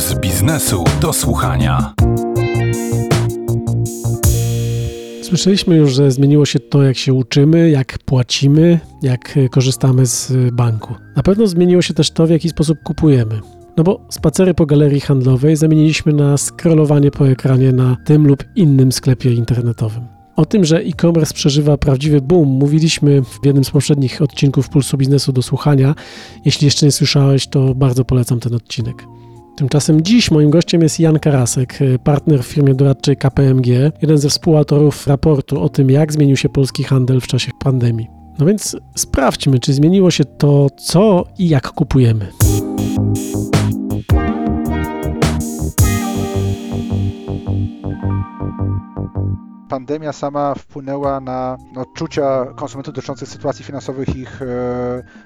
Puls biznesu do słuchania. Słyszeliśmy już, że zmieniło się to, jak się uczymy, jak płacimy, jak korzystamy z banku. Na pewno zmieniło się też to, w jaki sposób kupujemy. No bo spacery po galerii handlowej zamieniliśmy na scrollowanie po ekranie na tym lub innym sklepie internetowym. O tym, że e-commerce przeżywa prawdziwy boom, mówiliśmy w jednym z poprzednich odcinków Pulsu Biznesu do słuchania. Jeśli jeszcze nie słyszałeś, to bardzo polecam ten odcinek. Tymczasem dziś moim gościem jest Jan Karasek, partner w firmie doradczej KPMG, jeden ze współautorów raportu o tym, jak zmienił się polski handel w czasie pandemii. No więc sprawdźmy, czy zmieniło się to, co i jak kupujemy. Pandemia sama wpłynęła na odczucia konsumentów dotyczących sytuacji finansowych ich e,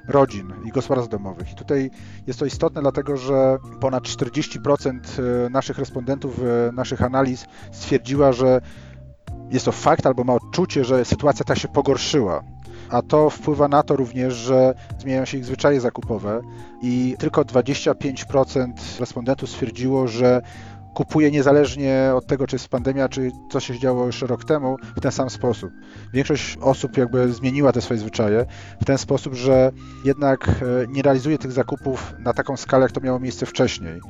rodzin i gospodarstw domowych. I tutaj jest to istotne, dlatego że ponad 40% e, naszych respondentów e, naszych analiz stwierdziła, że jest to fakt albo ma odczucie, że sytuacja ta się pogorszyła. A to wpływa na to również, że zmieniają się ich zwyczaje zakupowe i tylko 25% respondentów stwierdziło, że kupuje niezależnie od tego, czy jest pandemia, czy co się działo już rok temu, w ten sam sposób. Większość osób jakby zmieniła te swoje zwyczaje w ten sposób, że jednak e, nie realizuje tych zakupów na taką skalę, jak to miało miejsce wcześniej.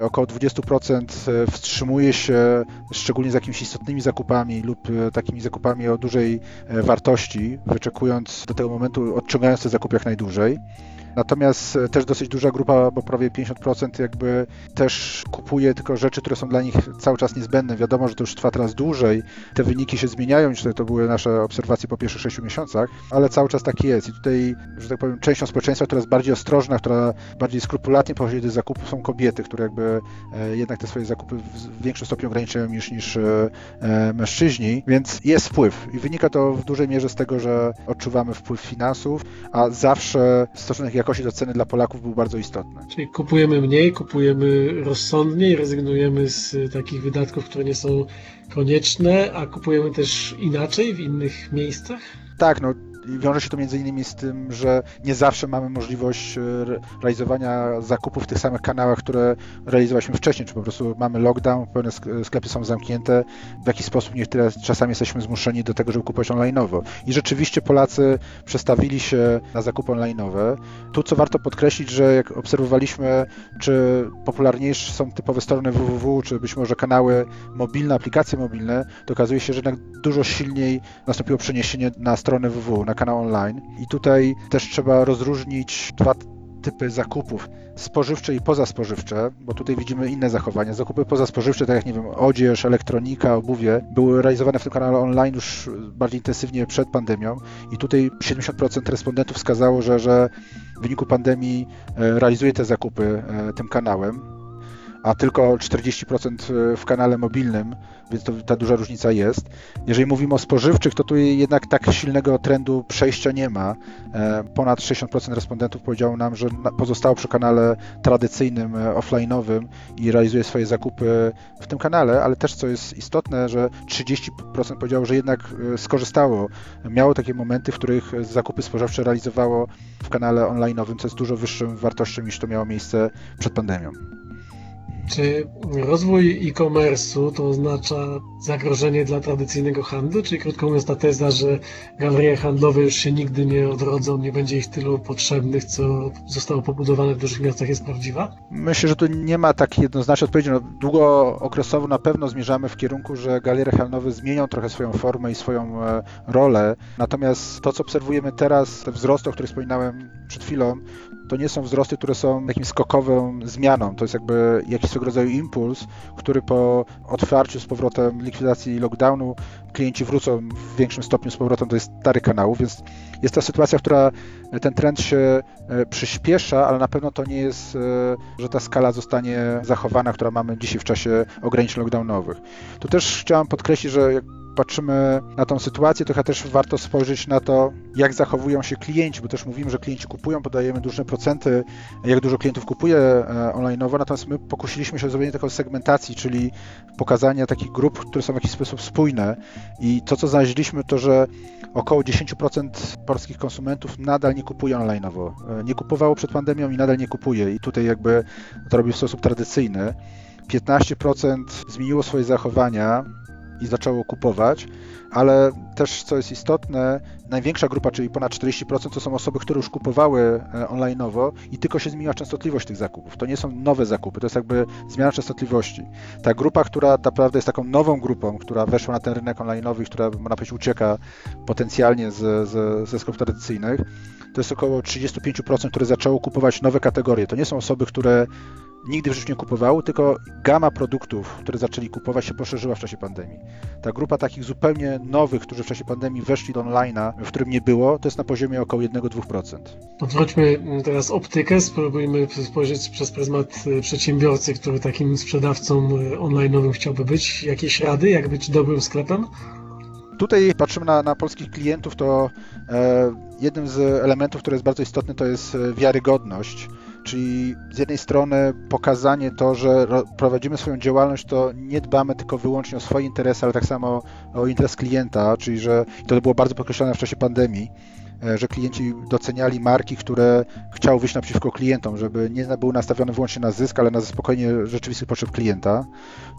Około 20% e, wstrzymuje się, szczególnie z jakimiś istotnymi zakupami lub e, takimi zakupami o dużej wartości, wyczekując do tego momentu, odciągając te zakupy jak najdłużej. Natomiast e, też dosyć duża grupa, bo prawie 50% jakby też kupuje tylko rzeczy, które są dla nich cały czas niezbędne. Wiadomo, że to już trwa teraz dłużej, te wyniki się zmieniają niż to były nasze obserwacje po pierwszych 6 miesiącach, ale cały czas tak jest. I tutaj, że tak powiem, częścią społeczeństwa, która jest bardziej ostrożna, która bardziej skrupulatnie podchodzi do zakupów, są kobiety, które jakby e, jednak te swoje zakupy w większym stopniu ograniczają niż, niż e, mężczyźni, więc jest wpływ. I wynika to w dużej mierze z tego, że odczuwamy wpływ finansów, a zawsze stosunek jakości do ceny dla Polaków był bardzo istotny. Czyli kupujemy mniej, kupujemy rozsądniej, rezygnujemy z takich wydatków, które nie są konieczne, a kupujemy też inaczej w innych miejscach? Tak, no wiąże się to między innymi z tym, że nie zawsze mamy możliwość e, realizowania zakupów w tych samych kanałach, które realizowaliśmy wcześniej, czy po prostu mamy lockdown, pewne sklepy są zamknięte, w jaki sposób niektóre czasami jesteśmy zmuszeni do tego, żeby kupować online'owo. I rzeczywiście Polacy przestawili się na zakupy online'owe. Tu co warto podkreślić, że jak obserwowaliśmy, czy popularniejsze są typowe strony www, czy być może kanały mobilne, aplikacje mobilne, to okazuje się, że jednak dużo silniej nastąpiło przeniesienie na stronę www, na kanał online. I tutaj też trzeba rozróżnić dwa typy zakupów spożywcze i pozaspożywcze, bo tutaj widzimy inne zachowania. Zakupy pozaspożywcze, tak jak nie wiem, odzież, elektronika, obuwie, były realizowane w tym kanale online już bardziej intensywnie przed pandemią i tutaj 70% respondentów wskazało, że, że w wyniku pandemii e, realizuje te zakupy e, tym kanałem a tylko 40% e, w kanale mobilnym, więc to, ta duża różnica jest. Jeżeli mówimy o spożywczych, to tu jednak tak silnego trendu przejścia nie ma. E, ponad 60% respondentów powiedziało nam, że pozostało przy kanale tradycyjnym, e, offline'owym i realizuje swoje zakupy w tym kanale, ale też co jest istotne, że 30% powiedziało, że jednak skorzystało, miało takie momenty, w których zakupy spożywcze realizowało w kanale online'owym, co jest dużo wyższą wartością niż to miało miejsce przed pandemią. Czy rozwój e-commerce'u to oznacza zagrożenie dla tradycyjnego handlu? Czyli krótko mówiąc ta teza, że galerie handlowe już się nigdy nie odrodzą, nie będzie ich tylu potrzebnych, co zostało pobudowane w dużych miastach jest prawdziwa? Myślę, że tu nie ma tak jednoznacznej odpowiedzi. No, długookresowo na pewno zmierzamy w kierunku, że galerie handlowe zmienią trochę swoją formę i swoją e, rolę. Natomiast to, co obserwujemy teraz, te wzrosty, o których wspominałem przed chwilą, to nie są wzrosty, które są jakimś skokową zmianą. To jest jakby jakiś swego rodzaju impuls, który po otwarciu z powrotem likwidacji lockdownu klienci wrócą w większym stopniu z powrotem do starych kanałów, więc jest to sytuacja, która ten trend się e, przyspiesza, ale na pewno to nie jest, e, że ta skala zostanie zachowana, która mamy dzisiaj w czasie ograniczeń lockdownowych. Tu też chciałem podkreślić, że patrzymy na tą sytuację, to chyba też warto spojrzeć na to, jak zachowują się klienci, bo też mówimy, że klienci kupują, podajemy duże procenty, jak dużo klientów kupuje e, online'owo, natomiast my pokusiliśmy się o zrobienie takiej segmentacji, czyli pokazania takich grup, które są w jakiś sposób spójne i to, co znaleźliśmy, to, że około 10% polskich konsumentów nadal nie kupuje online'owo. E, Nie kupowało przed pandemią i nadal nie kupuje i tutaj jakby to robi w sposób tradycyjny. 15% zmieniło swoje zachowania i zaczęło kupować, ale też co jest istotne, największa grupa, czyli ponad 40% to są osoby, które już kupowały e, online'owo i tylko się zmieniła częstotliwość tych zakupów. To nie są nowe zakupy, to jest jakby zmiana częstotliwości. Ta grupa, która naprawdę jest taką nową grupą, która weszła na ten rynek online'owy która, można powiedzieć, ucieka potencjalnie z, z, ze sklepów tradycyjnych, to jest około 35%, które zaczęło kupować nowe kategorie. To nie są osoby, które nigdy w życiu nie kupowały, tylko gama produktów, które zaczęli kupować się poszerzyła w czasie pandemii. Ta grupa takich zupełnie nowych, którzy w czasie pandemii weszli do online'a, w którym nie było, to jest na poziomie około 1-2%. Odwróćmy teraz optykę, spróbujmy spojrzeć przez pryzmat y, przedsiębiorcy, który takim sprzedawcą y, online'owym chciałby być. Jakieś rady, jak być dobrym sklepem? Tutaj patrzymy na, na polskich klientów, to e, jednym z elementów, który jest bardzo istotny, to jest e, wiarygodność. Czyli z jednej strony pokazanie to, że ro- prowadzimy swoją działalność, to nie dbamy tylko wyłącznie o swoje interesy, ale tak samo o interes klienta, czyli że to było bardzo podkreślone w czasie pandemii, że klienci doceniali marki, które chciały wyjść naprzeciwko klientom, żeby nie były nastawione wyłącznie na zysk, ale na zaspokojenie rzeczywistych potrzeb klienta.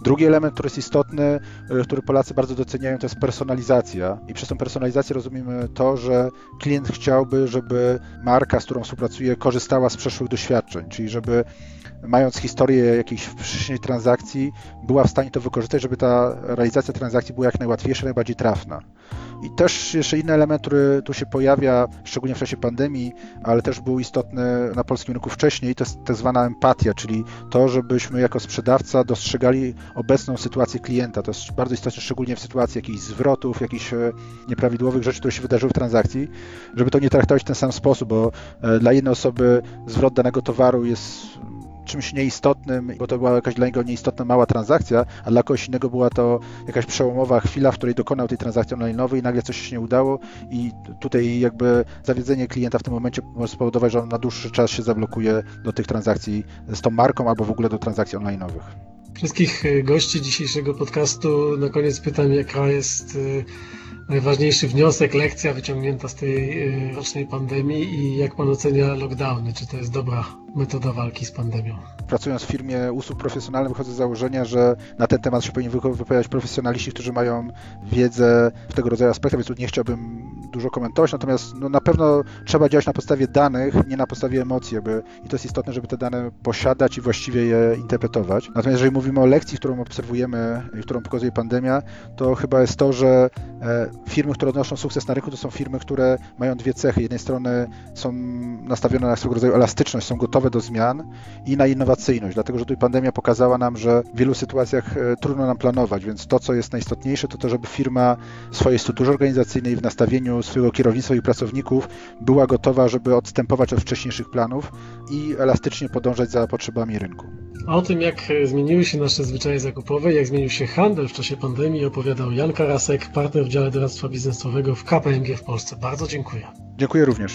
Drugi element, który jest istotny, e, który Polacy bardzo doceniają, to jest personalizacja. I przez tą personalizację rozumiemy to, że klient chciałby, żeby marka, z którą współpracuje, korzystała z przeszłych doświadczeń, czyli żeby mając historię jakiejś wcześniej transakcji, była w stanie to wykorzystać, żeby ta realizacja transakcji była jak najłatwiejsza, najbardziej trafna. I też jeszcze inny element, który tu się pojawia, szczególnie w czasie pandemii, ale też był istotny na polskim rynku wcześniej, to jest tak zwana empatia, czyli to, żebyśmy jako sprzedawca dostrzegali obecną sytuację klienta. To jest bardzo istotne, szczególnie w sytuacji jakichś zwrotów, jakichś e, nieprawidłowych rzeczy, które się wydarzyły w transakcji, żeby to nie traktować w ten sam sposób, bo e, dla jednej osoby zwrot danego towaru jest czymś nieistotnym, bo to była jakaś dla niego nieistotna mała transakcja, a dla kogoś innego była to jakaś przełomowa chwila, w której dokonał tej transakcji online'owej i nagle coś się nie udało i tutaj jakby zawiedzenie klienta w tym momencie może spowodować, że on na dłuższy czas się zablokuje do tych transakcji z tą marką albo w ogóle do transakcji online'owych. Wszystkich y, gości dzisiejszego podcastu na koniec pytam, jaka jest y, najważniejszy wniosek, lekcja wyciągnięta z tej y, rocznej pandemii i jak pan ocenia lockdowny? Czy to jest dobra metoda walki z pandemią? Pracując w firmie usług profesjonalnych wychodzę z założenia, że na ten temat się powinni wypo- wypowiadać profesjonaliści, którzy mają wiedzę w tego rodzaju aspektach, więc tu nie chciałbym dużo komentować, natomiast no, na pewno trzeba działać na podstawie danych, nie na podstawie emocji, jakby, i to jest istotne, żeby te dane posiadać i właściwie je interpretować. Natomiast jeżeli mówimy o lekcji, którą obserwujemy i którą pokazuje pandemia, to chyba jest to, że e, firmy, które odnoszą sukces na rynku, to są firmy, które mają dwie cechy. Z jednej strony są nastawione na swego rodzaju elastyczność, są gotowe do zmian i na innowacyjność, dlatego że tutaj pandemia pokazała nam, że w wielu sytuacjach e, trudno nam planować, więc to, co jest najistotniejsze, to to, żeby firma w swojej strukturze organizacyjnej, w nastawieniu swojego kierownictwa i pracowników była gotowa, żeby odstępować od wcześniejszych planów i elastycznie podążać za potrzebami rynku. O tym, jak y, zmieniły się nasze zwyczaje zakupowe, jak zmienił się handel w czasie pandemii, opowiadał Jan Karasek, partner w dziale doradztwa biznesowego w KPMG w Polsce. Bardzo dziękuję. Dziękuję również.